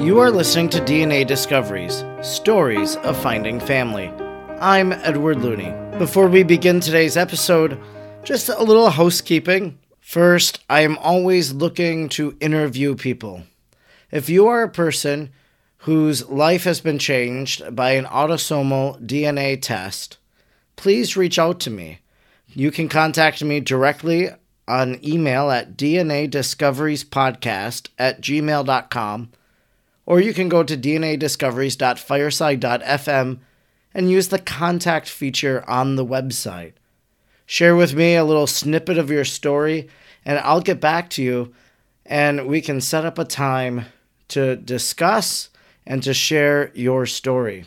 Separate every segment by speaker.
Speaker 1: You are listening to DNA Discoveries Stories of Finding Family. I'm Edward Looney. Before we begin today's episode, just a little housekeeping. First, I am always looking to interview people. If you are a person whose life has been changed by an autosomal DNA test, please reach out to me. You can contact me directly on email at dnadiscoveriespodcast at gmail.com, or you can go to dnadiscoveries.fireside.fm and use the contact feature on the website. Share with me a little snippet of your story, and I'll get back to you, and we can set up a time to discuss and to share your story.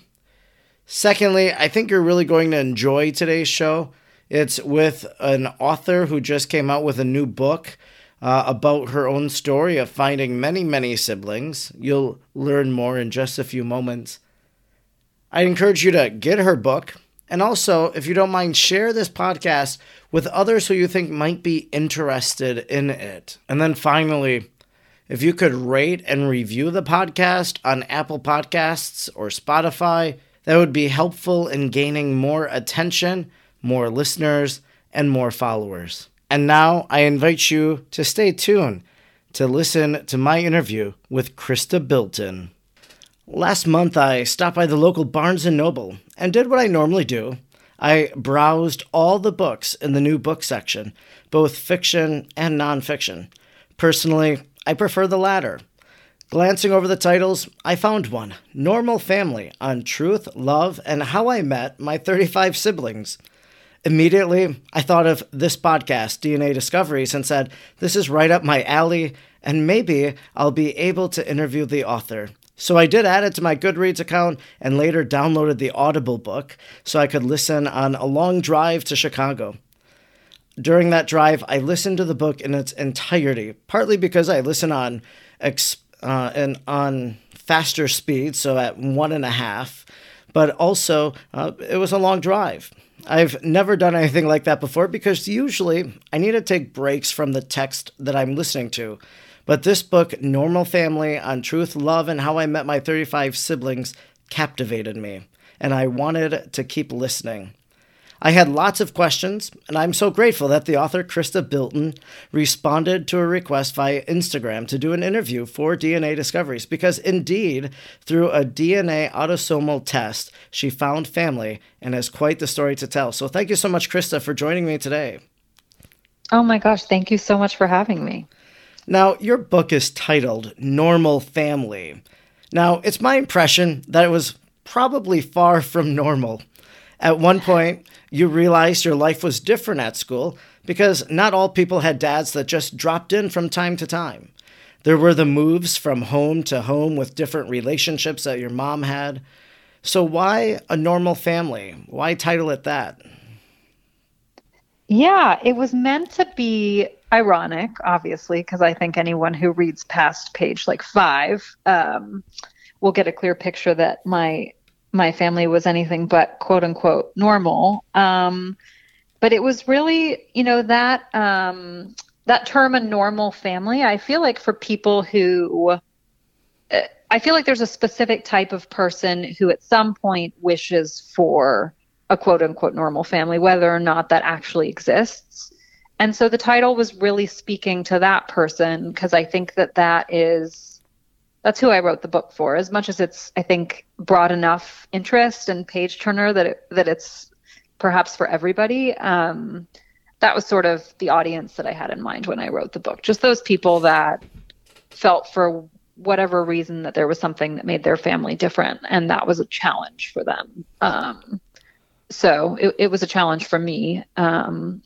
Speaker 1: Secondly, I think you're really going to enjoy today's show. It's with an author who just came out with a new book uh, about her own story of finding many, many siblings. You'll learn more in just a few moments. I encourage you to get her book. And also, if you don't mind, share this podcast with others who you think might be interested in it. And then finally, if you could rate and review the podcast on Apple Podcasts or Spotify, that would be helpful in gaining more attention, more listeners, and more followers. And now I invite you to stay tuned to listen to my interview with Chrysta Bilton. Last month I stopped by the local Barnes & Noble and did what I normally do. I browsed all the books in the new book section, both fiction and nonfiction. Personally, I prefer the latter. Glancing over the titles, I found one Normal Family on Truth, Love, and How I Met My 35 Siblings. Immediately, I thought of this podcast, DNA Discoveries, and said, This is right up my alley, and maybe I'll be able to interview the author. So I did add it to my Goodreads account and later downloaded the Audible book so I could listen on a long drive to Chicago. During that drive, I listened to the book in its entirety, partly because I listen on uh, and on faster speed, so at one and a half, but also uh, it was a long drive. I've never done anything like that before because usually I need to take breaks from the text that I'm listening to. But this book, Normal Family on Truth, Love, and How I Met My 35 Siblings, captivated me, and I wanted to keep listening. I had lots of questions, and I'm so grateful that the author Chrysta Bilton responded to a request via Instagram to do an interview for DNA Discoveries because, indeed, through a DNA autosomal test, she found family and has quite the story to tell. So, thank you so much, Chrysta, for joining me today.
Speaker 2: Oh my gosh, thank you so much for having me.
Speaker 1: Now, your book is titled Normal Family. Now, it's my impression that it was probably far from normal. At one point, you realized your life was different at school because not all people had dads that just dropped in from time to time. There were the moves from home to home with different relationships that your mom had. So, why a normal family? Why title it that?
Speaker 2: Yeah, it was meant to be ironic, obviously, because I think anyone who reads past page like five um, will get a clear picture that my my family was anything but quote unquote normal. Um, but it was really, you know, that um, that term a normal family. I feel like for people who, uh, I feel like there's a specific type of person who at some point wishes for a quote unquote normal family, whether or not that actually exists. And so the title was really speaking to that person because I think that that is that's who I wrote the book for. As much as it's, I think, broad enough interest and page turner that it, that it's perhaps for everybody. Um, that was sort of the audience that I had in mind when I wrote the book. Just those people that felt for whatever reason that there was something that made their family different, and that was a challenge for them. Um, so it, it was a challenge for me because um,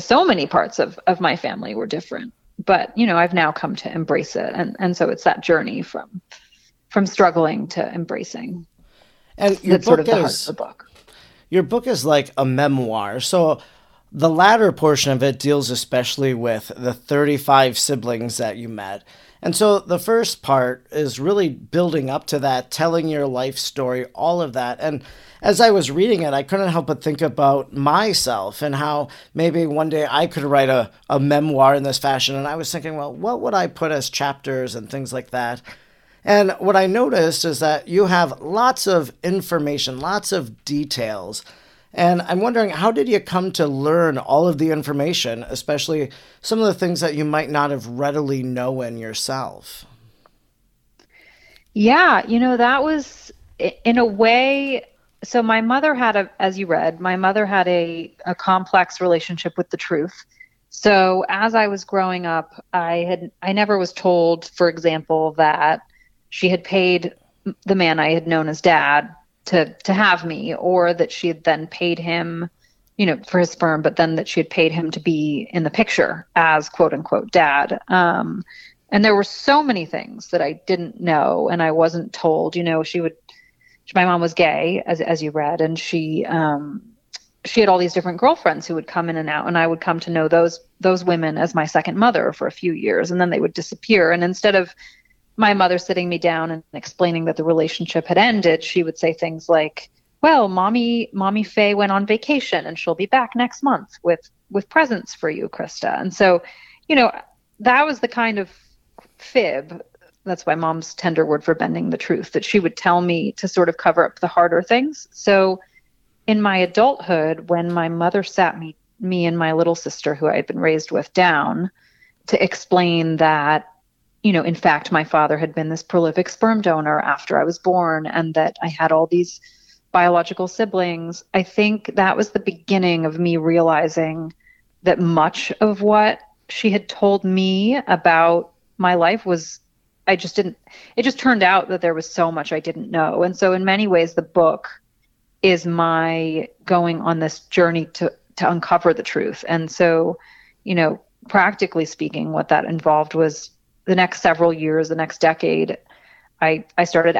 Speaker 2: so many parts of of my family were different but you know i've now come to embrace it. And and so it's that journey from from struggling to embracing
Speaker 1: and your book sort of is, the book. your book is like a memoir. So the latter portion of it deals especially with the 35 siblings that you met and so the first part is really building up to that telling your life story all of that and as I was reading it, I couldn't help but think about myself and how maybe one day I could write a, a memoir in this fashion. And I was thinking, well, what would I put as chapters and things like that? And what I noticed is that you have lots of information, lots of details. And I'm wondering, how did you come to learn all of the information, especially some of the things that you might not have readily known yourself?
Speaker 2: Yeah, you know, that was in a way. So my mother had a, as you read, my mother had a, a complex relationship with the truth. So as I was growing up, I had I never was told, for example, that she had paid the man I had known as dad to to have me, or that she had then paid him, you know, for his sperm, but then that she had paid him to be in the picture as quote unquote dad. Um, and there were so many things that I didn't know and I wasn't told. You know, she would. My mom was gay, as as you read, and she um, she had all these different girlfriends who would come in and out and i would come to know those those women as my second mother for a few years and then they would disappear and instead of my mother sitting me down and explaining that the relationship had ended, she would say things like, "Well, mommy, mommy Faye went on vacation and she'll be back next month with with presents for you, Chrysta." And so, you know, that was the kind of fib. That's my mom's tender word for bending the truth that she would tell me to sort of cover up the harder things. So, in my adulthood, when my mother sat me me and my little sister, who I had been raised with, down to explain that you know, in fact, my father had been this prolific sperm donor after I was born and that I had all these biological siblings. I think that was the beginning of me realizing that much of what she had told me about my life was I just didn't it just turned out that there was so much I didn't know. And so in many ways the book is my going on this journey to to uncover the truth. And so, you know, practically speaking what that involved was the next several years, the next decade, I, I started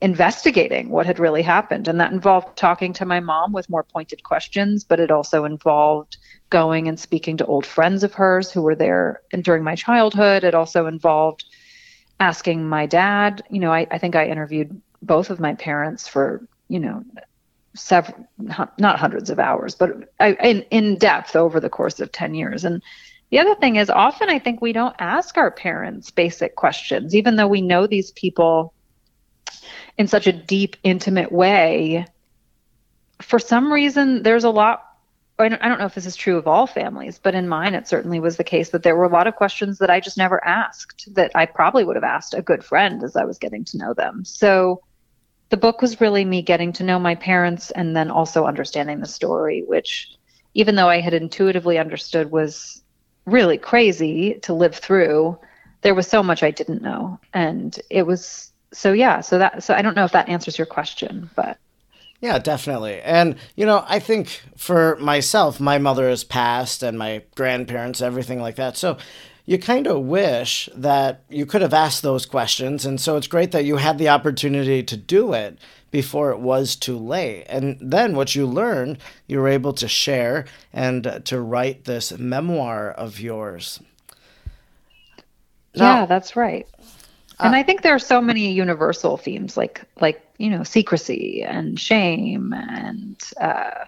Speaker 2: investigating what had really happened. And that involved talking to my mom with more pointed questions, but it also involved going and speaking to old friends of hers who were there during my childhood. It also involved asking my dad. You know, I, I think I interviewed both of my parents for, you know, several, not hundreds of hours, but I, in, in depth over the course of 10 years. And the other thing is often I think we don't ask our parents basic questions, even though we know these people in such a deep, intimate way. For some reason, there's a lot. I don't know if this is true of all families, but in mine, it certainly was the case that there were a lot of questions that I just never asked that I probably would have asked a good friend as I was getting to know them. So the book was really me getting to know my parents and then also understanding the story, which, even though I had intuitively understood, was really crazy to live through, there was so much I didn't know. And it was so yeah, so that so I don't know if that answers your question, but
Speaker 1: yeah, definitely. And, you know, I think for myself, my mother has passed and my grandparents, everything like that. So you kind of wish that you could have asked those questions. And so it's great that you had the opportunity to do it before it was too late. And then what you learned, you were able to share and to write this memoir of yours.
Speaker 2: Now, yeah, that's right. And uh, I think there are so many universal themes like like you know secrecy and shame and uh,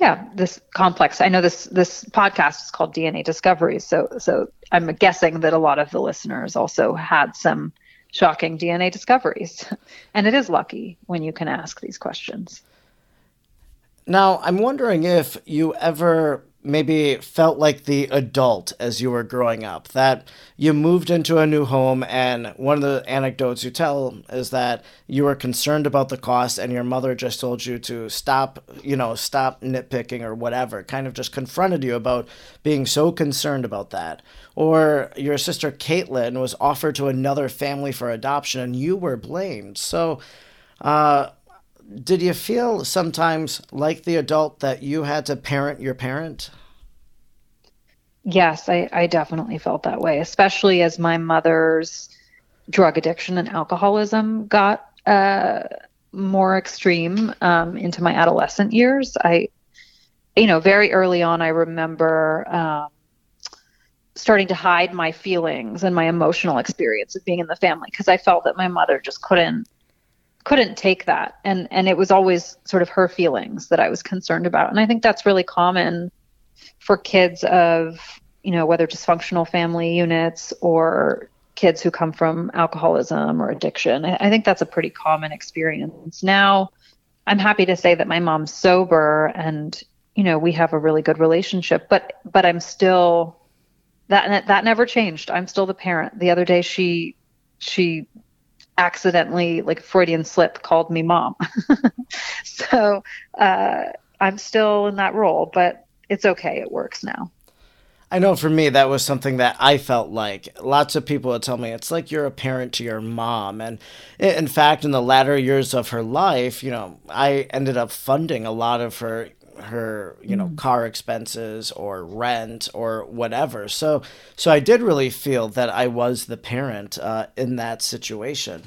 Speaker 2: yeah this complex. I know this this podcast is called DNA Discoveries, so so I'm guessing that a lot of the listeners also had some shocking DNA discoveries. And it is lucky when you can ask these questions.
Speaker 1: Now, I'm wondering if you ever maybe felt like the adult as you were growing up, that you moved into a new home, and one of the anecdotes you tell is that you were concerned about the cost, and your mother just told you to stop, you know, stop nitpicking or whatever, kind of just confronted you about being so concerned about that. Or your sister Caitlin was offered to another family for adoption, and you were blamed. So, uh, did you feel sometimes like the adult that you had to parent your parent?
Speaker 2: Yes, I, I definitely felt that way, especially as my mother's drug addiction and alcoholism got uh, more extreme um, into my adolescent years. I, you know, very early on, I remember um, starting to hide my feelings and my emotional experience of being in the family because I felt that my mother just couldn't couldn't take that and and it was always sort of her feelings that I was concerned about and I think that's really common for kids of you know whether dysfunctional family units or kids who come from alcoholism or addiction. I, I think that's a pretty common experience. Now, I'm happy to say that my mom's sober and you know we have a really good relationship, but but I'm still that that never changed. I'm still the parent. The other day she she accidentally like a Freudian slip called me mom. so uh, I'm still in that role, but it's okay. It works now.
Speaker 1: I know for me that was something that I felt like lots of people would tell me it's like you're a parent to your mom and in fact in the latter years of her life you know I ended up funding a lot of her her you know mm. car expenses or rent or whatever so so I did really feel that I was the parent uh, in that situation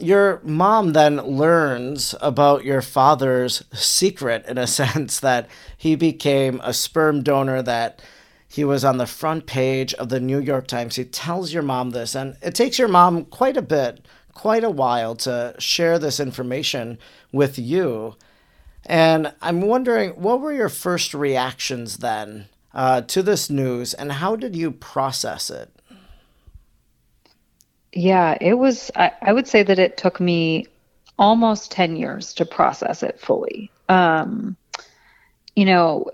Speaker 1: your mom then learns about your father's secret in a sense that he became a sperm donor that he was on the front page of the New York Times. He tells your mom this, and it takes your mom quite a bit, quite a while to share this information with you. And I'm wondering, what were your first reactions then uh, to this news, and how did you process it?
Speaker 2: Yeah, it was, I, I would say that it took me almost 10 years to process it fully. Um, you know,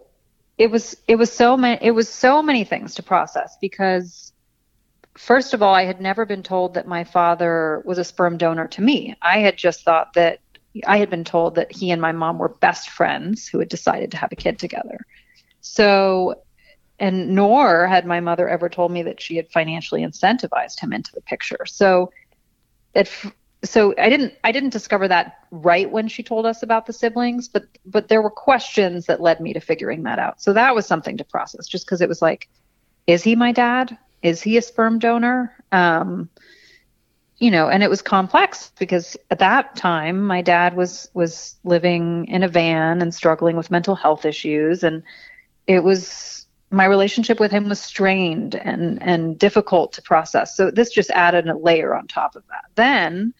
Speaker 2: it was it was so many it was so many things to process because first of all i had never been told that my father was a sperm donor to me i had just thought that i had been told that he and my mom were best friends who had decided to have a kid together so and nor had my mother ever told me that she had financially incentivized him into the picture so it so I didn't I didn't discover that right when she told us about the siblings, but but there were questions that led me to figuring that out. So that was something to process, just because it was like, is he my dad? Is he a sperm donor? Um, you know, and it was complex because at that time my dad was was living in a van and struggling with mental health issues, and it was my relationship with him was strained and and difficult to process. So this just added a layer on top of that. Then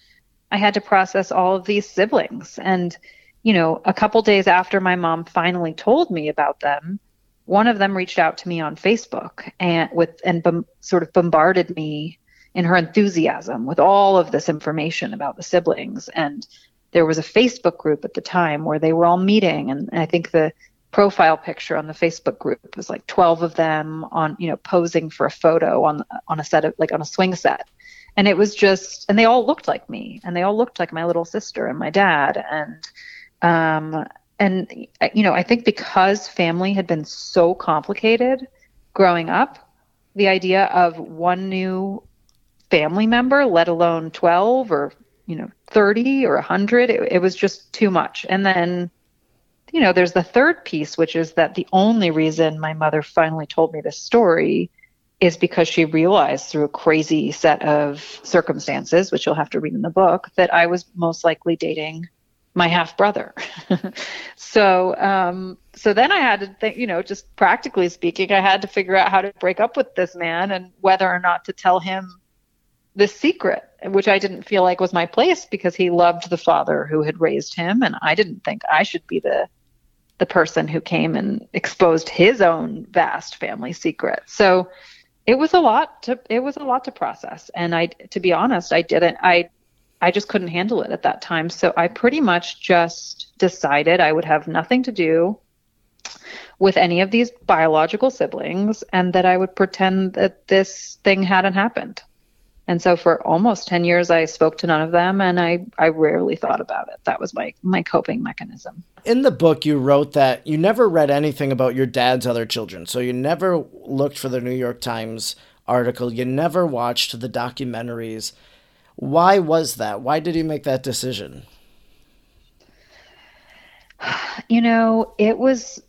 Speaker 2: I had to process all of these siblings. And, you know, a couple days after my mom finally told me about them, one of them reached out to me on Facebook and with and sort of bombarded me in her enthusiasm with all of this information about the siblings. And there was a Facebook group at the time where they were all meeting, and I think the profile picture on the Facebook group was like 12 of them on, you know, posing for a photo on on a set of like on a swing set. And it was just and they all looked like me and they all looked like my little sister and my dad. And um and you know i think because family had been so complicated growing up the idea of one new family member let alone 12 or you know 30 or 100 it, it was just too much and then you know there's the third piece which is that the only reason my mother finally told me this story is because she realized through a crazy set of circumstances, which you'll have to read in the book, that I was most likely dating my half brother. so, um, so then I had to think, you know, just practically speaking, I had to figure out how to break up with this man and whether or not to tell him the secret, which I didn't feel like was my place because he loved the father who had raised him, and I didn't think I should be the the person who came and exposed his own vast family secret. So it was a lot to it was a lot to process and i to be honest i didn't i i just couldn't handle it at that time so i pretty much just decided i would have nothing to do with any of these biological siblings and that i would pretend that this thing hadn't happened and so for almost 10 years i spoke to none of them and i i rarely thought about it. That was my my coping mechanism.
Speaker 1: In the book you wrote that you never read anything about your dad's other children. So you never looked for the new york times article. You never watched the documentaries. Why was that? Why did you make that decision?
Speaker 2: You know it was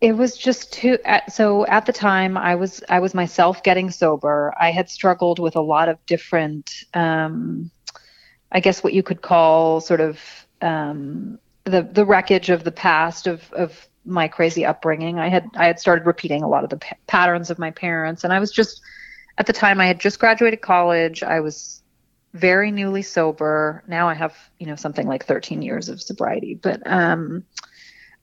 Speaker 2: it was just too so at the time i was i was myself getting sober. I had struggled with a lot of different um, i guess what you could call sort of um, the the wreckage of the past of of my crazy upbringing. I had i had started repeating a lot of the p- patterns of my parents and i was just at the time i had just graduated college. I was very newly sober. Now i have you know something like 13 years of sobriety but um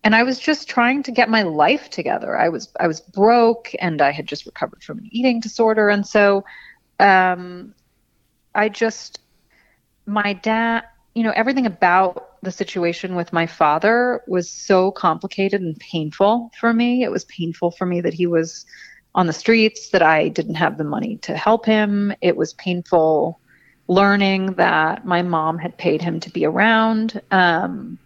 Speaker 2: and I was just trying to get my life together. I was I was broke and I had just recovered from an eating disorder and so um, I just, my dad, you know, everything about the situation with my father was so complicated and painful for me. It was painful for me that he was on the streets, that I didn't have the money to help him. It was painful learning that my mom had paid him to be around. Um,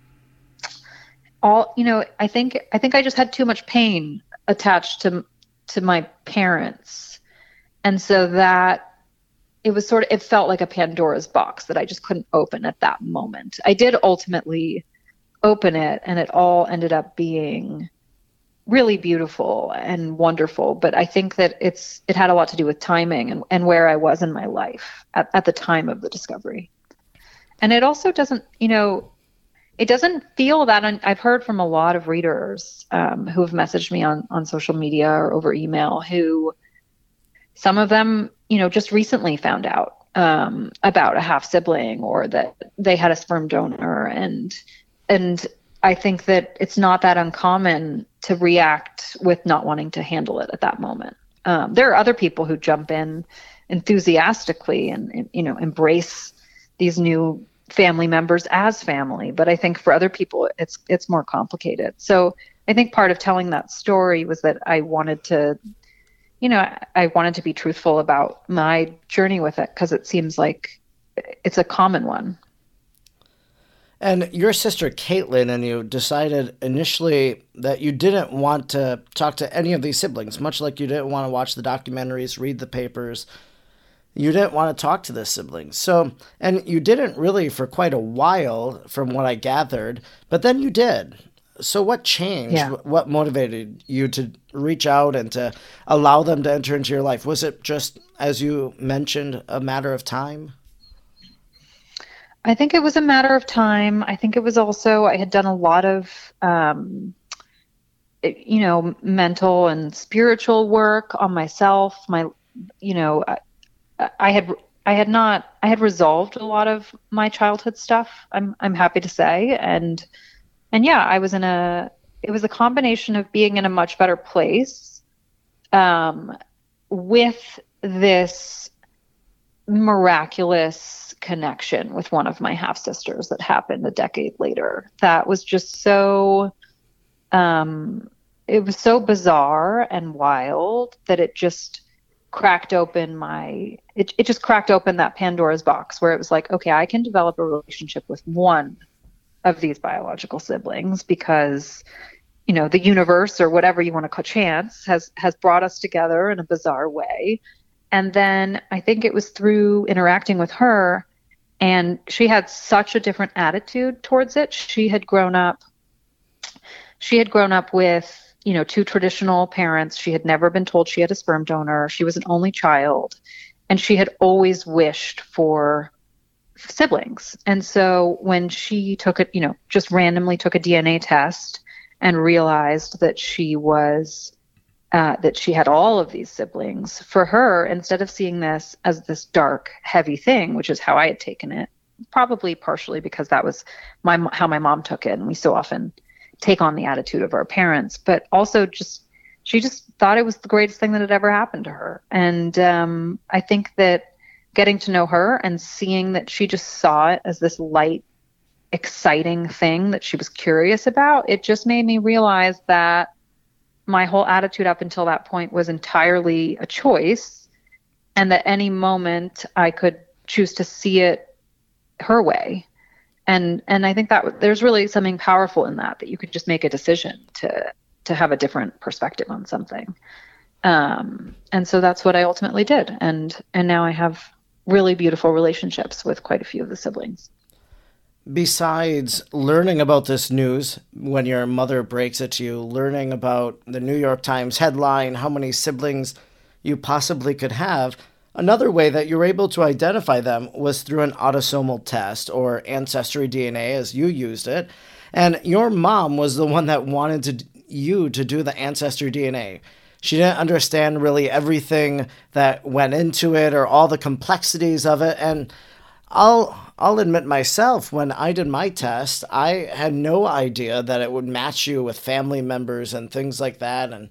Speaker 2: all you know, I think I think I just had too much pain attached to to my parents, and so that it was sort of it felt like a Pandora's box that I just couldn't open at that moment. I did ultimately open it, and it all ended up being really beautiful and wonderful. But i think that it's it had a lot to do with timing and, and where i was in my life at, at the time of the discovery. And it also doesn't you know it doesn't feel that un- i've heard from a lot of readers um, who have messaged me on on social media or over email who some of them you know just recently found out um, about a half sibling or that they had a sperm donor and and I think that it's not that uncommon to react with not wanting to handle it at that moment. Um, there are other people who jump in enthusiastically and, and, you know embrace these new family members as family. But I think for other people, it's it's more complicated. So I think part of telling that story was that I wanted to, you know, I wanted to be truthful about my journey with it because it seems like it's a common one.
Speaker 1: And your sister Caitlin and you decided initially that you didn't want to talk to any of these siblings, much like you didn't want to watch the documentaries, read the papers. You didn't want to talk to the siblings. So, and you didn't really for quite a while, from what I gathered, but then you did. So, what changed?
Speaker 2: Yeah.
Speaker 1: What motivated you to reach out and to allow them to enter into your life? Was it just, as you mentioned, a matter of time?
Speaker 2: I think it was a matter of time. I think it was also, I had done a lot of, um, you know, mental and spiritual work on myself. My, you know, I, I had, I had not, I had resolved a lot of my childhood stuff. I'm, I'm happy to say. And, and yeah, I was in a, it was a combination of being in a much better place, um, with this miraculous connection with one of my half sisters that happened a decade later. That was just so um it was so bizarre and wild that it just cracked open my it, it just cracked open that Pandora's box where it was like, okay, I can develop a relationship with one of these biological siblings because you know the universe or whatever you want to call chance has has brought us together in a bizarre way. And then i think it was through interacting with her and she had such a different attitude towards it. She had grown up she had grown up with you know two traditional parents. She had never been told she had a sperm donor. She was an only child. And she had always wished for siblings. And so when she took it you know just randomly took a dna test and realized that she was uh, that she had all of these siblings, for her, instead of seeing this as this dark, heavy thing, which is how I had taken it, probably partially because that was my how my mom took it, and we so often take on the attitude of our parents, but also just she just thought it was the greatest thing that had ever happened to her, and um, I think that getting to know her and seeing that she just saw it as this light exciting thing that she was curious about it just made me realize that my whole attitude up until that point was entirely a choice and that any moment I could choose to see it her way and and I think that there's really something powerful in that that you could just make a decision to to have a different perspective on something. Um, and so that's what I ultimately did. And and now I have really beautiful relationships with quite a few of the siblings.
Speaker 1: Besides learning about this news when your mother breaks it to you, learning about the New York Times headline, how many siblings you possibly could have, another way that you were able to identify them was through an autosomal test or ancestry DNA as you used it. And your mom was the one that wanted to, you to do the ancestry DNA. She didn't understand really everything that went into it or all the complexities of it. And I'll I'll admit myself when I did my test, I had no idea that it would match you with family members and things like that and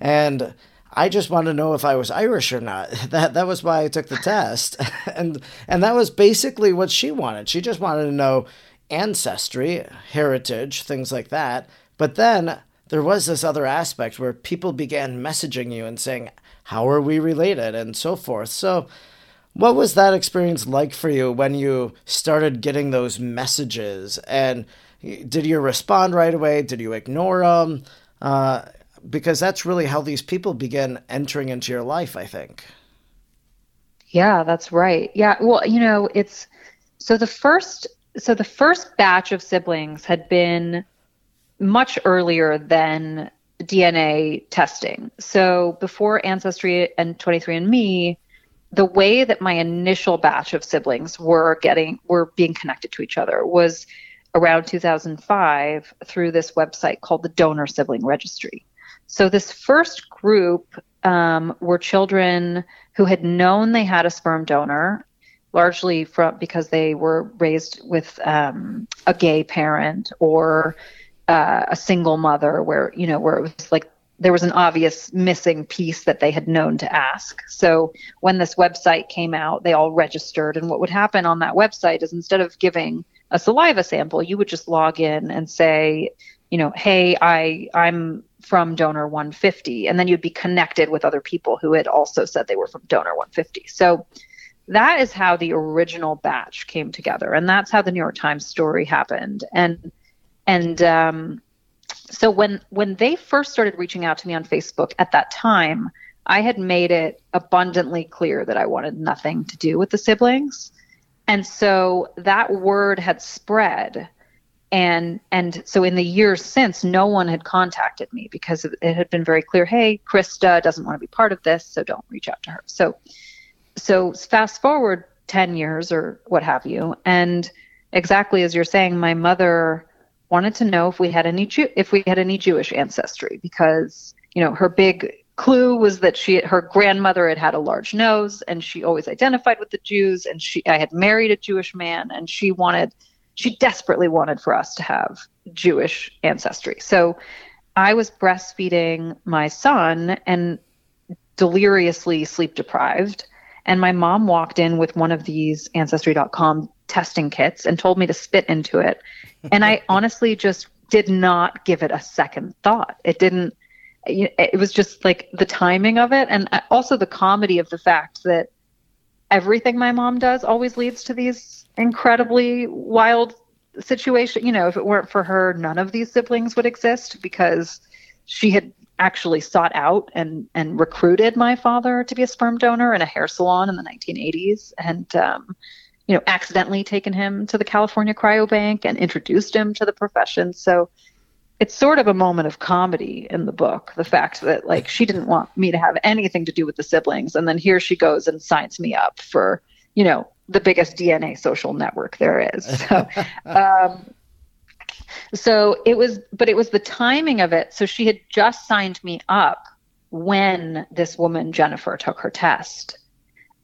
Speaker 1: and I just wanted to know if I was Irish or not. That that was why I took the test. and and that was basically what she wanted. She just wanted to know ancestry, heritage, things like that. But then there was this other aspect where people began messaging you and saying, How are we related? and so forth. So, what was that experience like for you when you started getting those messages? And did you respond right away? Did you ignore them? Uh, because that's really how these people begin entering into your life, I think.
Speaker 2: Yeah, that's right. Yeah, well, you know, it's so the first so the first batch of siblings had been much earlier than DNA testing. So before Ancestry and 23andMe, the way that my initial batch of siblings were getting were being connected to each other was around 2005 through this website called the Donor Sibling Registry. So this first group um, were children who had known they had a sperm donor largely from because they were raised with um, a gay parent or uh, a single mother, where you know where it was like there was an obvious missing piece that they had known to ask. So when this website came out, they all registered, and what would happen on that website is instead of giving a saliva sample, you would just log in and say, you know, hey, I I'm from donor 150, and then you'd be connected with other people who had also said they were from donor 150. So that is how the original batch came together and that's how the new york times story happened and and um, so when when they first started reaching out to me on facebook at that time i had made it abundantly clear that i wanted nothing to do with the siblings and so that word had spread and and so in the years since no one had contacted me because it had been very clear hey Chrysta doesn't want to be part of this so don't reach out to her. So so fast forward 10 years or what have you and exactly as you're saying my mother wanted to know if we had any Jew- if we had any Jewish ancestry because you know her big clue was that she her grandmother had had a large nose and she always identified with the Jews and she I had married a Jewish man and she wanted she desperately wanted for us to have Jewish ancestry. So I was breastfeeding my son and deliriously sleep deprived and my mom walked in with one of these ancestry.com testing kits and told me to spit into it. And I honestly just did not give it a second thought. It didn't, it was just like the timing of it. And uh, also the comedy of the fact that everything my mom does always leads to these incredibly wild situations. You know, if it weren't for her, none of these siblings would exist because she had actually sought out and and recruited my father to be a sperm donor in a hair salon in the 1980s and um, you know accidentally taken him to the California cryobank and introduced him to the profession so it's sort of a moment of comedy in the book the fact that like she didn't want me to have anything to do with the siblings and then here she goes and signs me up for you know the biggest DNA social network there is so um, so it was, but it was the timing of it. So she had just signed me up when this woman, Jennifer, took her test.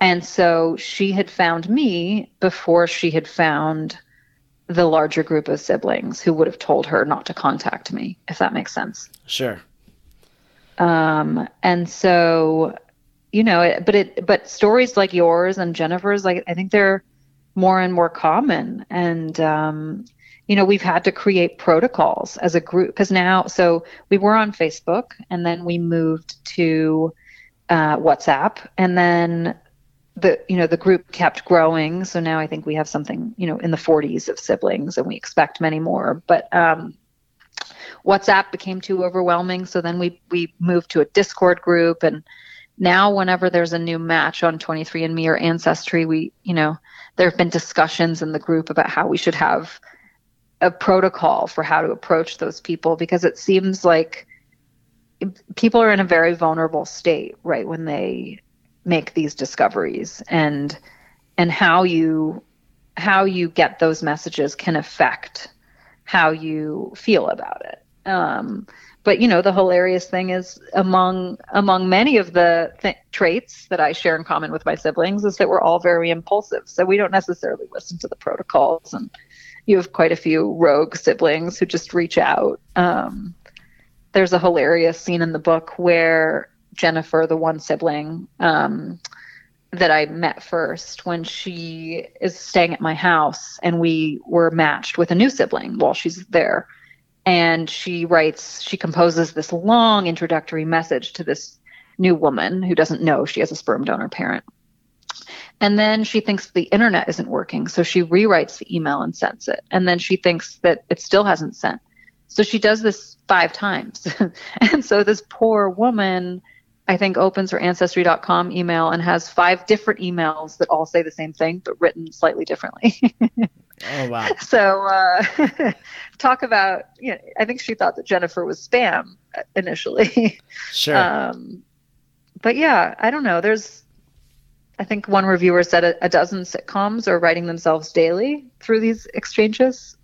Speaker 2: And so she had found me before she had found the larger group of siblings who would have told her not to contact me, if that makes sense.
Speaker 1: Sure.
Speaker 2: Um, and so, you know, it, but it, but stories like yours and Jennifer's, like, I think they're more and more common. And, um, you know, we've had to create protocols as a group because now, so we were on Facebook and then we moved to uh, WhatsApp and then the you know the group kept growing. So now i think we have something you know in the 40s of siblings and we expect many more. But um, whatsapp became too overwhelming. So then we we moved to a discord group. And now whenever there's a new match on 23andme or ancestry we you know there have been discussions in the group about how we should have a protocol for how to approach those people because it seems like people are in a very vulnerable state right when they make these discoveries and and how you how you get those messages can affect how you feel about it um, but you know the hilarious thing is among among many of the th- traits that i share in common with my siblings is that we're all very impulsive so we don't necessarily listen to the protocols and you have quite a few rogue siblings who just reach out. Um, there's a hilarious scene in the book where Jennifer, the one sibling um, that I met first, when she is staying at my house and we were matched with a new sibling while she's there. And she writes, she composes this long introductory message to this new woman who doesn't know she has a sperm donor parent. And then she thinks the internet isn't working. So she rewrites the email and sends it. And then she thinks that it still hasn't sent. So she does this five times. and so this poor woman, I think, opens her ancestry.com email and has five different emails that all say the same thing, but written slightly differently.
Speaker 1: oh, wow.
Speaker 2: So uh, talk about, you know, I think she thought that Jennifer was spam initially.
Speaker 1: Sure.
Speaker 2: Um, but yeah, I don't know. There's, I think one reviewer said a, a, dozen sitcoms are writing themselves daily through these exchanges.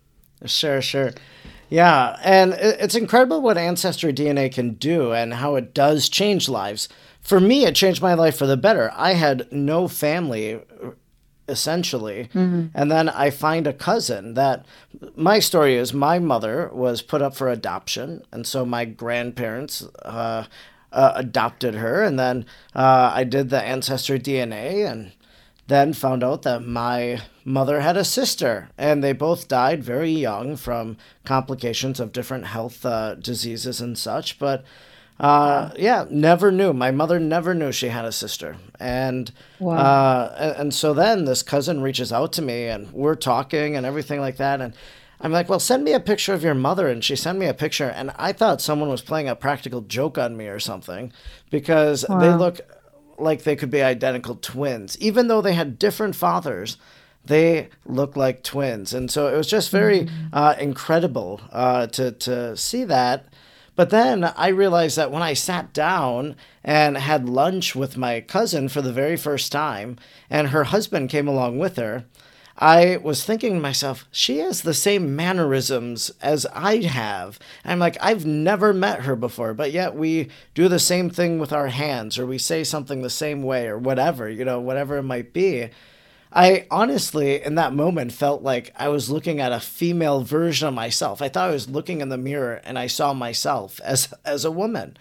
Speaker 1: Sure, sure. Yeah, and it's incredible what Ancestry DNA can do and how it does change lives. For me, it changed my life for the better. I had no family, essentially. Mm-hmm. And then I find a cousin that my story is my mother was put up for adoption. And so my grandparents uh, uh, adopted her. And then uh, I did the Ancestry DNA and then found out that my mother had a sister, and they both died very young from complications of different health uh, diseases and such. But uh, yeah, never knew. My mother never knew she had a sister, and wow. uh, and, and so then this cousin reaches out to me, and we're talking and everything like that, and. I'm like, well, send me a picture of your mother. And she sent me a picture. And I thought someone was playing a practical joke on me or something because wow. they look like they could be identical twins. Even though they had different fathers, they look like twins. And so it was just very mm-hmm. uh, incredible uh, to, to see that. But then I realized that when I sat down and had lunch with my cousin for the very first time, and her husband came along with her, I was thinking to myself, she has the same mannerisms as I have. I'm like, I've never met her before, but yet we do the same thing with our hands, or we say something the same way, or whatever, you know, whatever it might be. I honestly, in that moment, felt like I was looking at a female version of myself. I thought I was looking in the mirror and I saw myself as as a woman.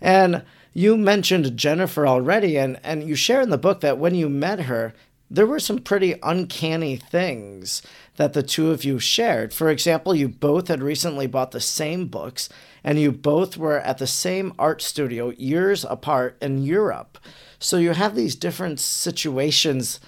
Speaker 1: And you mentioned Jennifer already, and, and you share in the book that when you met her, there were some pretty uncanny things that the two of you shared. For example, you both had recently bought the same books, and you both were at the same art studio years apart in Europe. So you have these different situations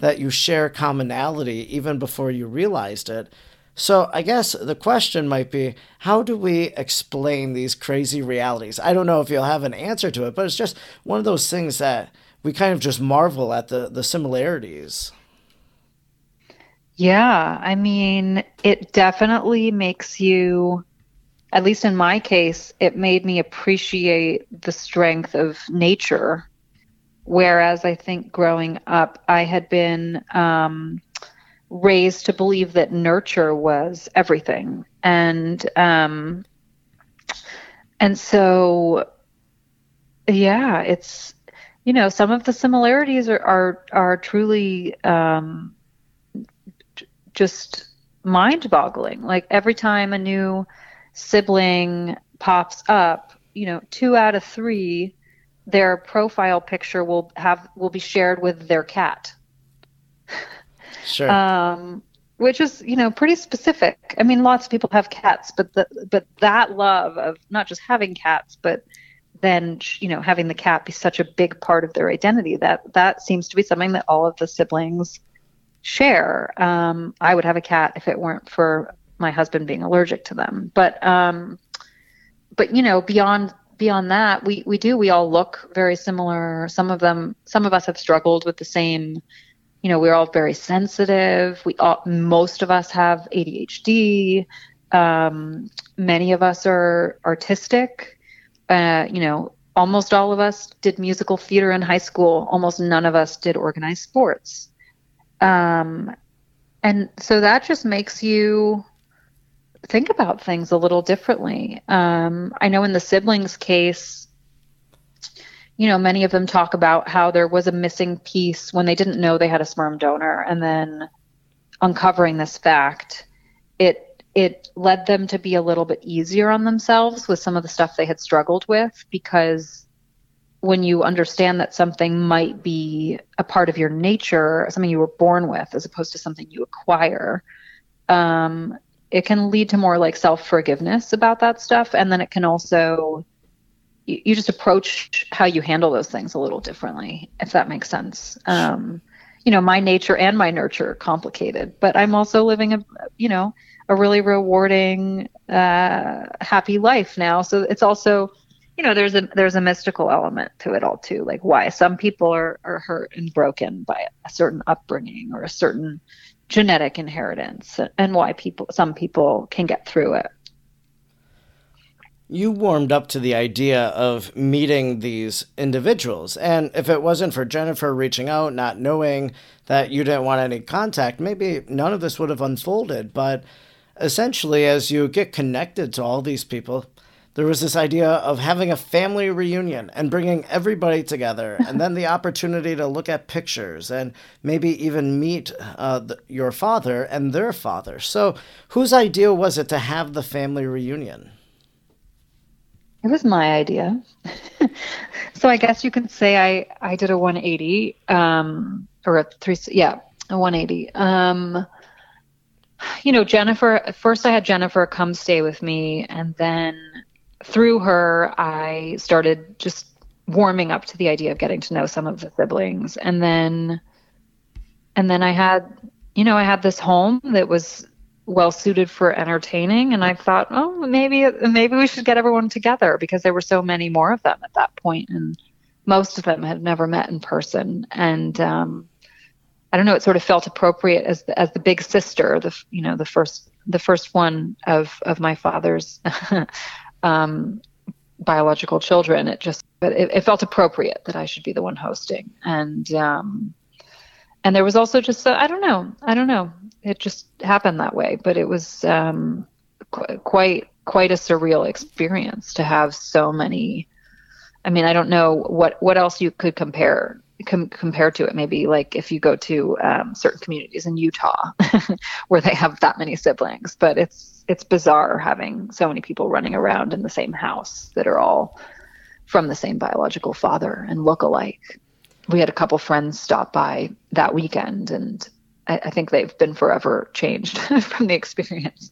Speaker 1: that you share commonality even before you realized it. So I guess the question might be how do we explain these crazy realities? I don't know if you'll have an answer to it, but it's just one of those things that we kind of just marvel at the the similarities.
Speaker 2: Yeah, I mean, it definitely makes you at least in my case, it made me appreciate the strength of nature. Whereas I think growing up, I had been um, raised to believe that nurture was everything, and um, and so yeah, it's you know, some of the similarities are are, are truly um, just mind-boggling. Like every time a new sibling pops up, you know, two out of three, their profile picture will have will be shared with their cat.
Speaker 1: Sure.
Speaker 2: um, which is you know pretty specific. I mean, lots of people have cats, but the but that love of not just having cats, but then you know having the cat be such a big part of their identity that that seems to be something that all of the siblings share. Um, i would have a cat if it weren't for my husband being allergic to them. But um, but you know beyond beyond that we we do we all look very similar. Some of them some of us have struggled with the same you know we're all very sensitive. We all most of us have adhd um, many of us are artistic uh, you know, almost all of us did musical theater in high school. Almost none of us did organized sports. Um, and so that just makes you think about things a little differently. Um, I know in the siblings case, you know, many of them talk about how there was a missing piece when they didn't know they had a sperm donor, and then uncovering this fact, it it led them to be a little bit easier on themselves with some of the stuff they had struggled with because when you understand that something might be a part of your nature, something you were born with, as opposed to something you acquire, um, it can lead to more like self forgiveness about that stuff. And then it can also, you, you, just approach how you handle those things a little differently, if that makes sense. Um, you know, my nature and my nurture are complicated, but I'm also living a, you know, a really rewarding, uh, happy life now. So it's also, you know there's a there's a mystical element to it all too like why some people are are hurt and broken by a certain upbringing or a certain genetic inheritance and why people some people can get through it.
Speaker 1: You warmed up to the idea of meeting these individuals. And if it wasn't for jennifer reaching out not knowing that you didn't want any contact maybe none of this would have unfolded. But essentially as you get connected to all these people there was this idea of having a family reunion and bringing everybody together, and then the opportunity to look at pictures and maybe even meet uh, the, your father and their father. So, whose idea was it to have the family reunion?
Speaker 2: It was my idea. so, I guess you could say I, I did a 180 um, or a three, yeah, a 180. Um, you know, Jennifer, first I had Jennifer come stay with me, and then through her, I started just warming up to the idea of getting to know some of the siblings. And then, and then I had, you know, I had this home that was well suited for entertaining. And I thought, oh, maybe, maybe we should get everyone together because there were so many more of them at that point, And most of them had never met in person. And, um, I don't know. It sort of felt appropriate as the, as the big sister, the you know the first the first one of of my father's um, biological children. It just, but it, it, felt appropriate that I should be the one hosting. And, um, and there was also just, I don't know, I don't know. It just happened that way, but it was um, qu- quite, quite a surreal experience to have so many. I mean, I don't know what, what else you could compare com- compared to it maybe like if you go to um, certain communities in utah where they have that many siblings but it's it's bizarre having so many people running around in the same house that are all from the same biological father and look alike we had a couple friends stop by that weekend and I, I think they've been forever changed from the experience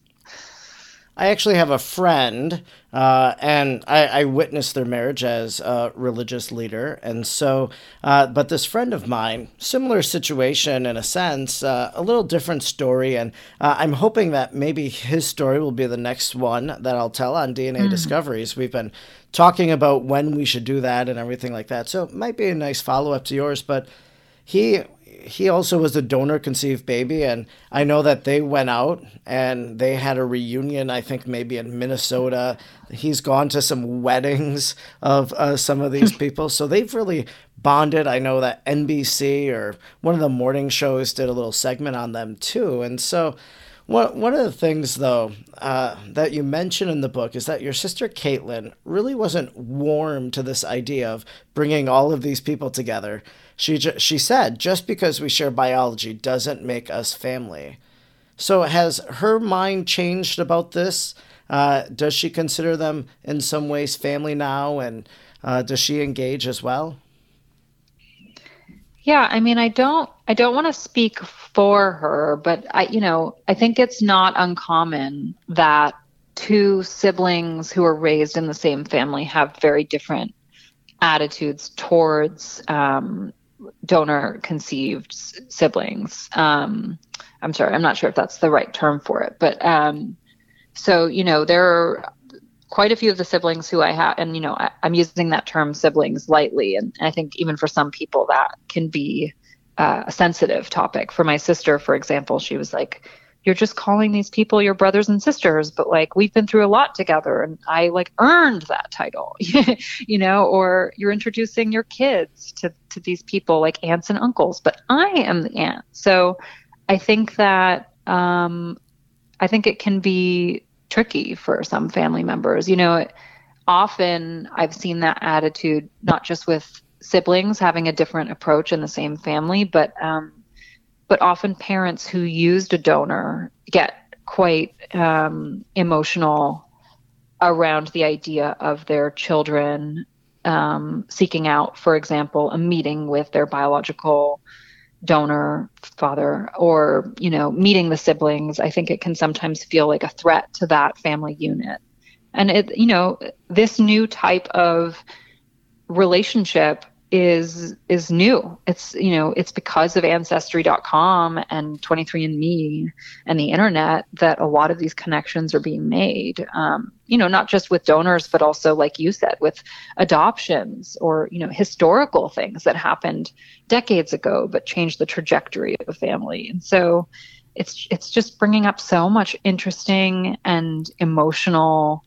Speaker 1: I actually have a friend, uh, and I, I, witnessed their marriage as a religious leader. And so, uh, but this friend of mine, similar situation in a sense, uh, a little different story. And uh, I'm hoping that maybe his story will be the next one that I'll tell on DNA mm. Discoveries. We've been talking about when we should do that and everything like that. So it might be a nice follow up to yours. But he he also was a donor conceived baby and i know that they went out and they had a reunion i think maybe in minnesota. He's gone to some weddings of uh, some of these people. So they've really bonded. I know that nbc or one of the morning shows did a little segment on them too. And so one, one of the things, though, uh, that you mention in the book is that your sister Caitlin really wasn't warm to this idea of bringing all of these people together. She ju- she said just because we share biology doesn't make us family. So has her mind changed about this? Uh, does she consider them in some ways family now, and uh, does she engage as well?
Speaker 2: Yeah, I mean, I don't, I don't want to speak for her, but I, you know, I think it's not uncommon that two siblings who are raised in the same family have very different attitudes towards um, donor conceived siblings. Um, I'm sorry, I'm not sure if that's the right term for it, but um, so you know there are quite a few of the siblings who I have, and you know I, am using that term siblings lightly, and I think even for some people that can be uh, a sensitive topic. For my sister, for example, she was like, you're just calling these people your brothers and sisters but like we've been through a lot together and i like earned that title you know or you're introducing your kids to to these people like aunts and uncles but i am the aunt so i think that um i think it can be tricky for some family members. You know often i've seen that attitude not just with siblings having a different approach in the same family but um but often parents who used a donor get quite um, emotional around the idea of their children um, seeking out, for example, a meeting with their biological donor father or you know meeting the siblings i think it can sometimes feel like a threat to that family unit. And it you know this new type of relationship is is new. It's you know it's because of ancestry.com and 23andme and the internet that a lot of these connections are being made. Um, you know, not just with donors, but also like you said, with adoptions or you know historical things that happened decades ago but changed the trajectory of a family. And so it's it's just bringing up so much interesting and emotional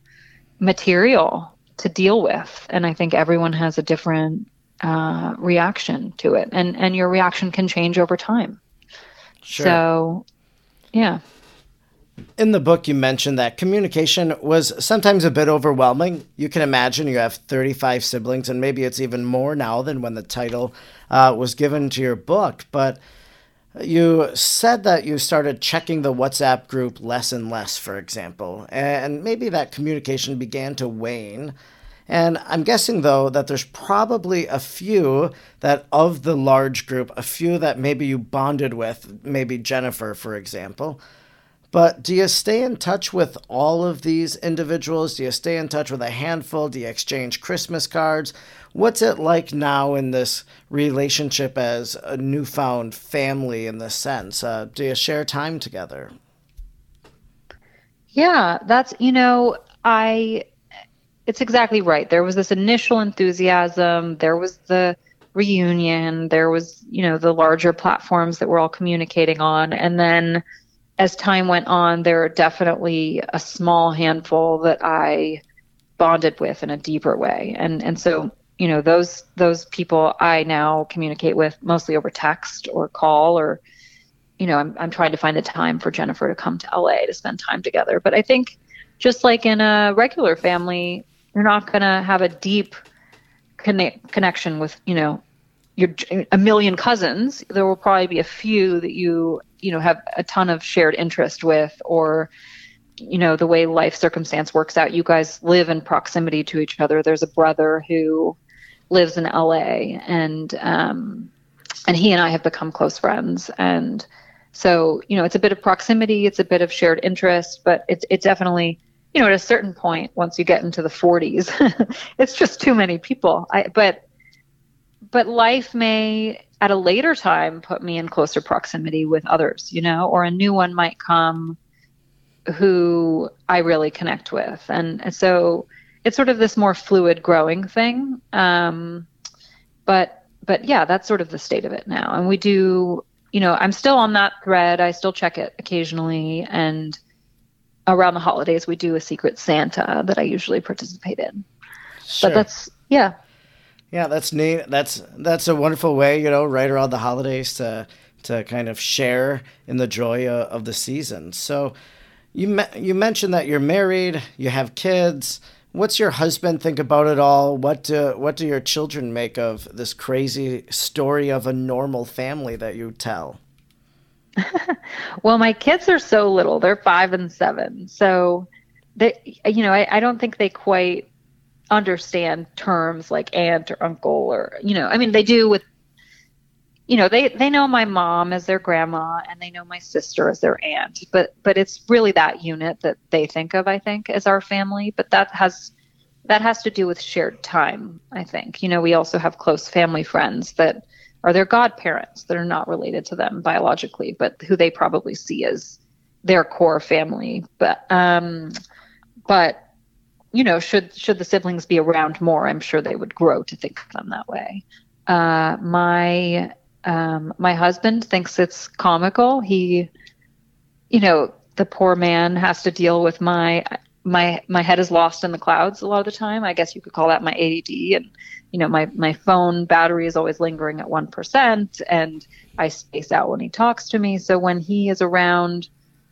Speaker 2: material to deal with and i think everyone has a different uh, reaction to it, and and your reaction can change over time. Sure. So, yeah.
Speaker 1: In the book, you mentioned that communication was sometimes a bit overwhelming. You can imagine you have 35 siblings, and maybe it's even more now than when the title uh, was given to your book. But you said that you started checking the WhatsApp group less and less, for example, and maybe that communication began to wane. And I'm guessing, though, that there's probably a few that of the large group, a few that maybe you bonded with, maybe Jennifer, for example. But do you stay in touch with all of these individuals? Do you stay in touch with a handful? Do you exchange Christmas cards? What's it like now in this relationship as a newfound family in this sense? Uh, do you share time together?
Speaker 2: Yeah, that's, you know, I it's exactly right. There was this initial enthusiasm, there was the reunion, there was, you know, the larger platforms that we're all communicating on. And then as time went on, there are definitely a small handful that I bonded with in a deeper way. And and so, you know, those those people I now communicate with mostly over text or call or you know, I'm I'm trying to find a time for Jennifer to come to LA to spend time together. But I think just like in a regular family, you're not going to have a deep connect, connection with, you know, your a million cousins. There will probably be a few that you, you know, have a ton of shared interest with or you know the way life circumstance works out you guys live in proximity to each other there's a brother who lives in LA and um and he and I have become close friends and so you know it's a bit of proximity it's a bit of shared interest but it's it definitely you know, at a certain point, once you get into the 40s, it's just too many people. I, but but life may at a later time put me in closer proximity with others, you know, or a new one might come who I really connect with. And, so it's sort of this more fluid growing thing. Um, but but yeah, that's sort of the state of it now. And we do, you know, I'm still on that thread. I still check it occasionally and around the holidays we do a secret Santa that I usually participate in. Sure. But that's yeah.
Speaker 1: Yeah, that's neat. That's that's a wonderful way, you know, right around the holidays to to kind of share in the joy of, of the season. So you me- you mentioned that you're married, you have kids. What's your husband think about it all? What do, what do your children make of this crazy story of a normal family that you tell?
Speaker 2: well, my kids are so little. They're five and seven. So they, you know, I, I don't think they quite understand terms like aunt or uncle or, you know, I mean, they do with, you know, they, they know my mom as their grandma and they know my sister as their aunt, but, but it's really that unit that they think of, I think, as our family. But that has, that has to do with shared time, I think. You know, we also have close family friends that, are their godparents that are not related to them biologically, but who they probably see as their core family. But um, but you know, should should the siblings be around more, I'm sure they would grow to think of them that way. Uh, my um, my husband thinks it's comical. He, you know, the poor man has to deal with my my my head is lost in the clouds a lot of the time. I guess you could call that my ADD and you know my my phone battery is always lingering at 1% and I space out when he talks to me. So when he is around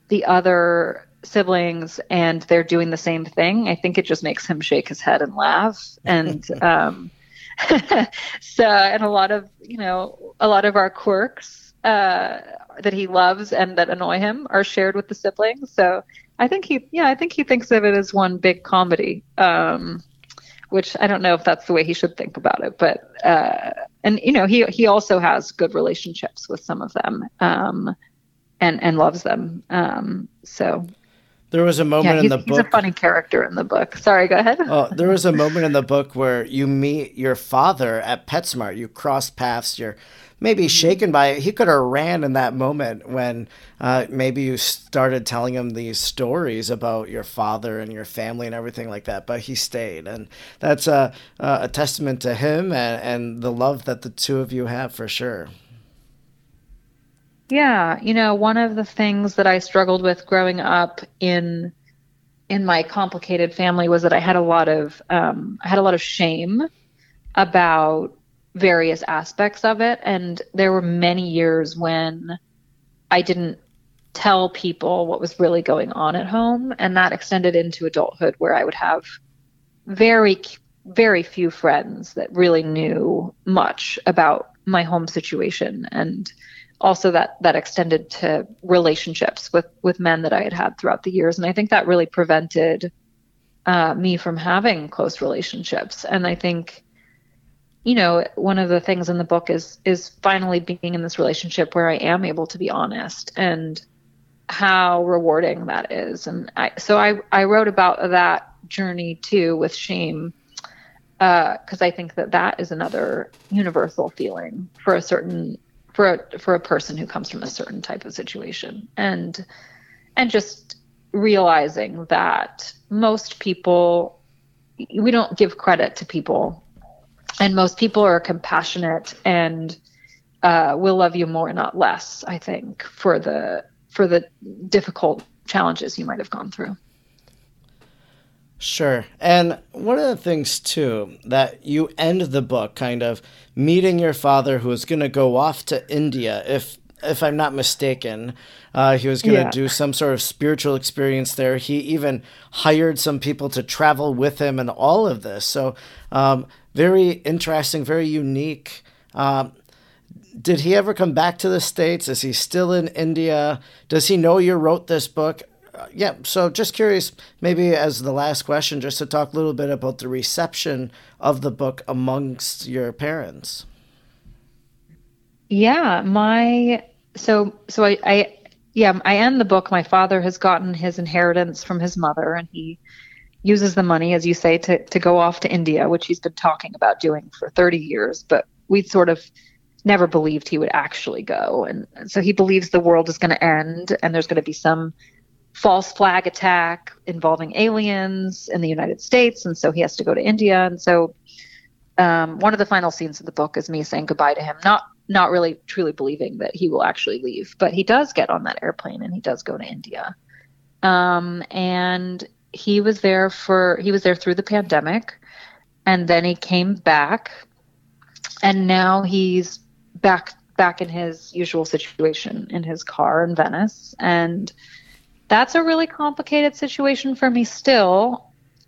Speaker 2: the other siblings and they're doing the same thing, I think it just makes him shake his head and laugh and um so and a lot of, you know, a lot of our quirks uh that he loves and that annoy him are shared with the siblings. So I think he, yeah, I think he thinks of it as one big comedy. Um, which I don't know if that's the way he should think about it, but uh, and you know he he also has good relationships with some of them, um, and and loves them. Um, so
Speaker 1: there was a moment
Speaker 2: yeah,
Speaker 1: in the book.
Speaker 2: he's a funny character in the book. Sorry, go ahead.
Speaker 1: oh, there was a moment in the book where you meet your father at PetSmart. You cross paths. You're maybe shaken by it. He could have ran in that moment when uh, maybe you started telling him these stories about your father and your family and everything like that. But he stayed, and that's a a testament to him and, and the love that the two of you have for sure.
Speaker 2: Yeah, you know, one of the things that I struggled with growing up in in my complicated family was that I had a lot of um, I had a lot of shame about various aspects of it, and there were many years when I didn't tell people what was really going on at home, and that extended into adulthood, where I would have very very few friends that really knew much about my home situation. And also that that extended to relationships with with men that I had had throughout the years, and I think that really prevented uh, me from having close relationships. And I think, you know, one of the things in the book is is finally being in this relationship where I am able to be honest and how rewarding that is. And I so I I wrote about that journey too with shame because uh, I think that that is another universal feeling for a certain for a for a person who comes from a certain type of situation and and just realizing that most people we don't give credit to people and most people are compassionate and uh, will love you more not less i think for the for the difficult challenges you might have gone through
Speaker 1: Sure. And one of the things, too, that you end the book kind of meeting your father who was going to go off to India, if if I'm not mistaken. Uh, he was going to yeah. do some sort of spiritual experience there. He even hired some people to travel with him and all of this. So, um, very interesting, very unique. Um, did he ever come back to the States? Is he still in India? Does he know you wrote this book? Uh, yeah, so just curious, maybe as the last question, just to talk a little bit about the reception of the book amongst your parents.
Speaker 2: Yeah, my so so I, I yeah I end the book. My father has gotten his inheritance from his mother, and he uses the money, as you say, to to go off to India, which he's been talking about doing for thirty years. But we sort of never believed he would actually go, and so he believes the world is going to end, and there's going to be some false flag attack involving aliens in the United States, and so he has to go to India. And so, um, one of the final scenes of the book is me saying goodbye to him, not not really truly believing that he will actually leave, but he does get on that airplane and he does go to India. Um, and he was there for he was there through the pandemic, and then he came back, and now he's back back in his usual situation in his car in Venice and that's a really complicated situation for me still.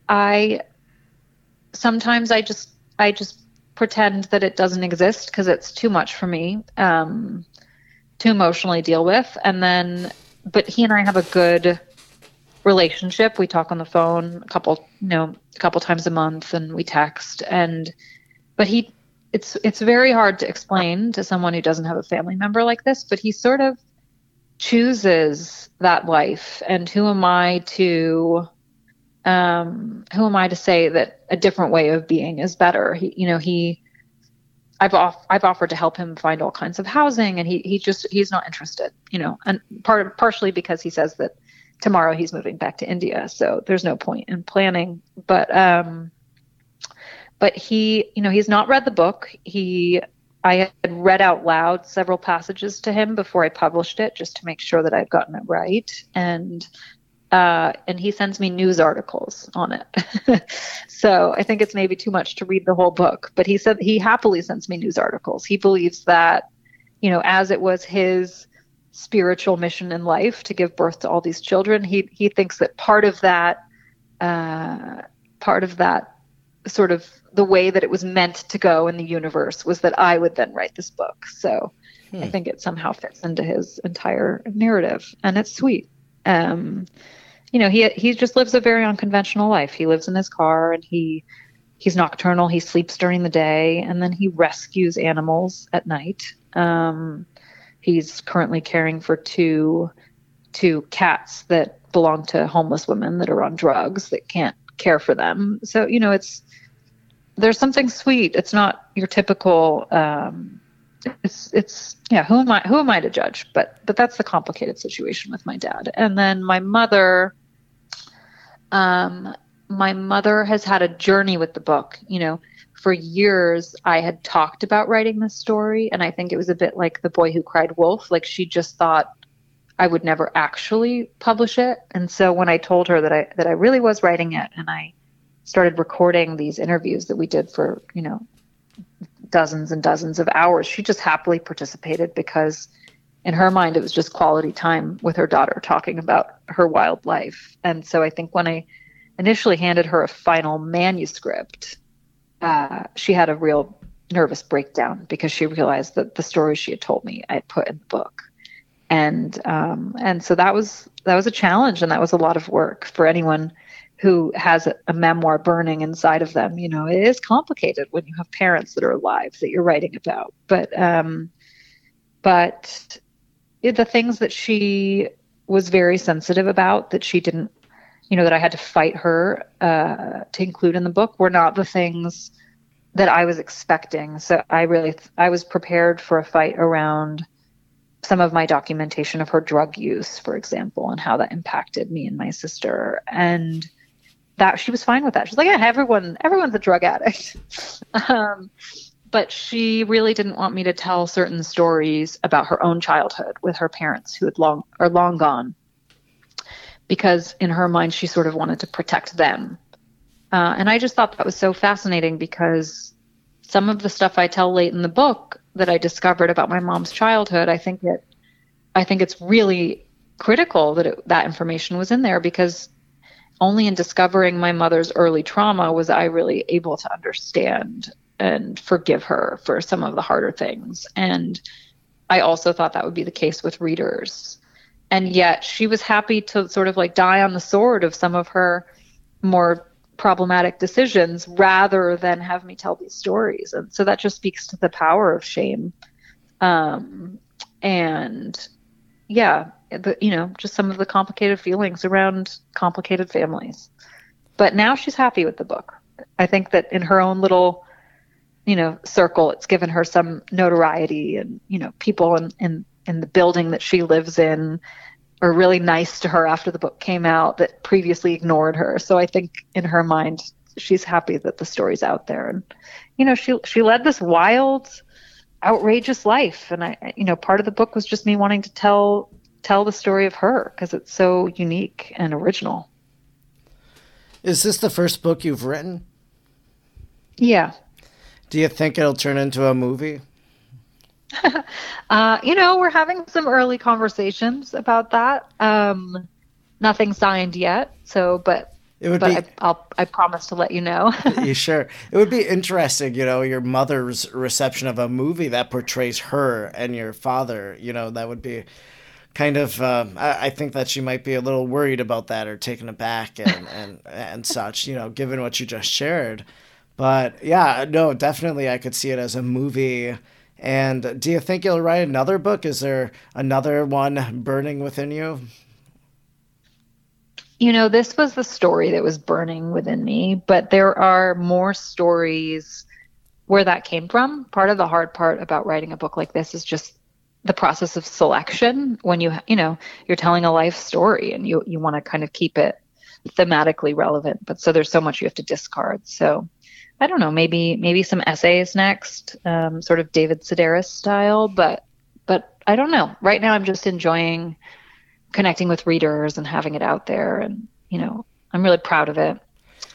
Speaker 2: I sometimes I just I just pretend that it doesn't exist because it's too much for me um, to emotionally deal with. And then, but he and I have a good relationship. We talk on the phone a couple, you know, a couple times a month, and we text. And but he, it's it's very hard to explain to someone who doesn't have a family member like this. But he sort of chooses that life and who am i to um, who am i to say that a different way of being is better he, you know he I've off, I've offered to help him find all kinds of housing, and he he just he's not interested, you know, and part partially because he says that tomorrow he's moving back to India, so there's no point in planning. But um, but he, you know, he's not read the book. He I had read out loud several passages to him before I published it, just to make sure that I'd gotten it right. And uh, and he sends me news articles on it. so I think it's maybe too much to read the whole book, but he said he happily sends me news articles. He believes that, you know, as it was his spiritual mission in life to give birth to all these children, he he thinks that part of that, uh, part of that sort of the way that it was meant to go in the universe was that I would then write this book. So hmm. I think it somehow fits into his entire narrative, and it's sweet. Um, you know, he he just lives a very unconventional life. He lives in his car, and he he's nocturnal. He sleeps during the day, and then he rescues animals at night. Um, he's currently caring for two two cats that belong to homeless women that are on drugs that can't care for them. So you know, it's there's something sweet. It's not your typical. Um, it's it's yeah. Who am I? Who am I to judge? But but that's the complicated situation with my dad. And then my mother. Um, my mother has had a journey with the book. You know, for years I had talked about writing this story, and I think it was a bit like the boy who cried wolf. Like she just thought I would never actually publish it. And so when I told her that I that I really was writing it, and I started recording these interviews that we did for you know dozens and dozens of hours, she just happily participated because in her mind it was just quality time with her daughter talking about her wild life. And so I think when I initially handed her a final manuscript, uh, she had a real nervous breakdown because she realized that the stories she had told me I put in the book. And um, and so that was that was a challenge and that was a lot of work for anyone who has a, a, memoir burning inside of them. You know, it is complicated when you have parents that are alive that you're writing about. But um, but the things that she was very sensitive about that she didn't you know that I had to fight her uh, to include in the book were not the things that I was expecting. So I really I was prepared for a fight around some of my documentation of her drug use, for example, and how that impacted me and my sister. And that she was fine with that. She's like, yeah, everyone everyone's a drug addict. um, but she really didn't want me to tell certain stories about her own childhood with her parents who had long are long gone because in her mind she sort of wanted to protect them. Uh, and I just thought that was so fascinating because some of the stuff I tell late in the book that I discovered about my mom's childhood, I think it, I think it's really critical that it, that information was in there because only in discovering my mother's early trauma was I really able to understand and forgive her for some of the harder things. And I also thought that would be the case with readers and yet she was happy to sort of like die on the sword of some of her more problematic decisions rather than have me tell these stories. And so that just speaks to the power of shame. Um, and yeah the, you know just some of the complicated feelings around complicated families. But now she's happy with the book. I think that in her own little you know circle it's given her some notoriety and you know people in, in in the building that she lives in are really nice to her after the book came out that previously ignored her. So I think in her mind, she's happy that the story's out there. And you know, she she led this wild, outrageous life, and I, you know, part of the book was just me wanting to tell tell the story of her because it's so unique and original.
Speaker 1: Is this the first book you've written?
Speaker 2: Yeah.
Speaker 1: Do you think it'll turn into a movie?
Speaker 2: uh, you know, we're having some early conversations about that. Um, nothing signed yet, so but it would but be. I, will I promise to let you know.
Speaker 1: you sure? It would be interesting, you know, your mother's reception of a movie that portrays her and your father. You know, that would be kind of. Uh, I, I, think that she might be a little worried about that or taken aback and and and such. You know, given what you just shared. But yeah, no, definitely, I could see it as a movie and do you think you'll write another book? Is there another one burning within you?
Speaker 2: You know, this was the story that was burning within me, but there are more stories where that came from. Part of the hard part about writing a book like this is just the process of selection when you you know you're telling a life story and you you want to kind of keep it thematically relevant but so there's so much you have to discard so I don't know, maybe maybe some essays next, um, sort of David Sedaris style, but but I don't know. Right now, I'm just enjoying connecting with readers and having it out there, and you know, I'm really proud of it.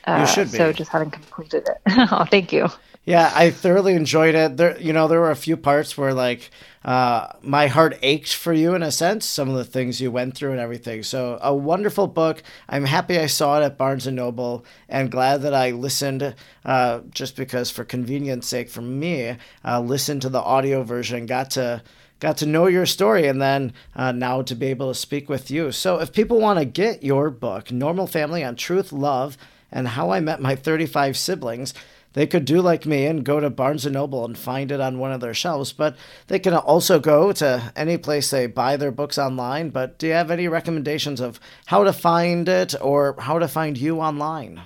Speaker 1: Uh, you should be.
Speaker 2: So just having completed it. oh, thank you.
Speaker 1: Yeah, I thoroughly enjoyed it. There, you know, there were a few parts where like uh, my heart ached for you in a sense. Some of the things you went through and everything. So a wonderful book. I'm happy I saw it at Barnes and Noble, and glad that I listened. Uh, just because, for convenience sake, for me, uh, listened to the audio version, got to got to know your story and then uh, now to be able to speak with you. So, if people want to get your book, Normal Family on Truth, Love, and how I met my 35 siblings, they could do like me and go to Barnes & Noble and find it on one of their shelves, but they can also go to any place they buy their books online. But do you have any recommendations of how to find it or how to find you online?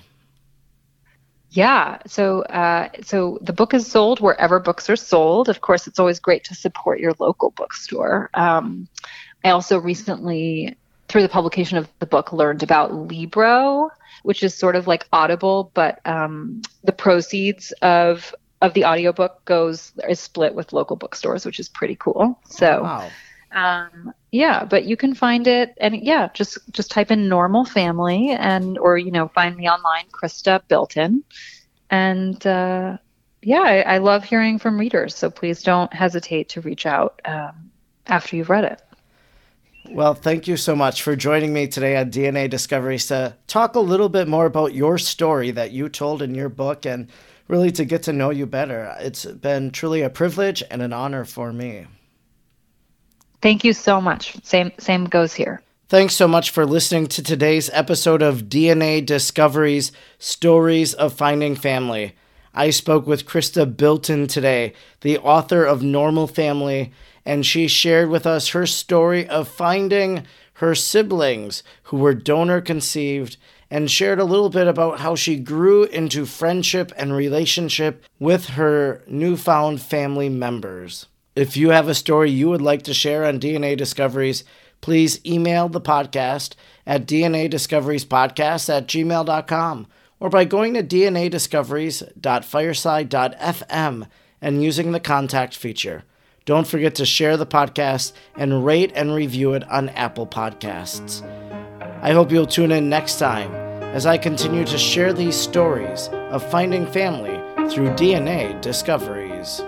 Speaker 2: Yeah, so uh, so the book is sold wherever books are sold. Of course, it's always great to support your local bookstore. Um, I also recently, through the publication of the book, learned about Libro, which is sort of like Audible, but um, the proceeds of of the audiobook goes is split with local bookstores, which is pretty cool. So, wow. um, yeah, but you can find it, and yeah, just just type in normal family, and or you know find me online, Chrysta Bilton, and uh, yeah, I, I, love hearing from readers. So please don't hesitate to reach out um, after you've read it.
Speaker 1: Well, thank you so much for joining me today on DNA Discoveries to talk a little bit more about your story that you told in your book and really to get to know you better. It's been truly a privilege and an honor for me.
Speaker 2: Thank you so much. Same same goes here.
Speaker 1: Thanks so much for listening to today's episode of DNA Discoveries Stories of Finding Family. I spoke with Chrysta Bilton today, the author of Normal Family and she shared with us her story of finding her siblings who were donor conceived and shared a little bit about how she grew into friendship and relationship with her newfound family members. If you have a story you would like to share on DNA Discoveries, please email the podcast at DNA Discoveries Podcast at gmail.com or by going to dnadiscoveries.fireside.fm and using the contact feature. Don't forget to share the podcast and rate and review it on Apple Podcasts. I hope you'll tune in next time as I continue to share these stories of finding family through DNA discoveries.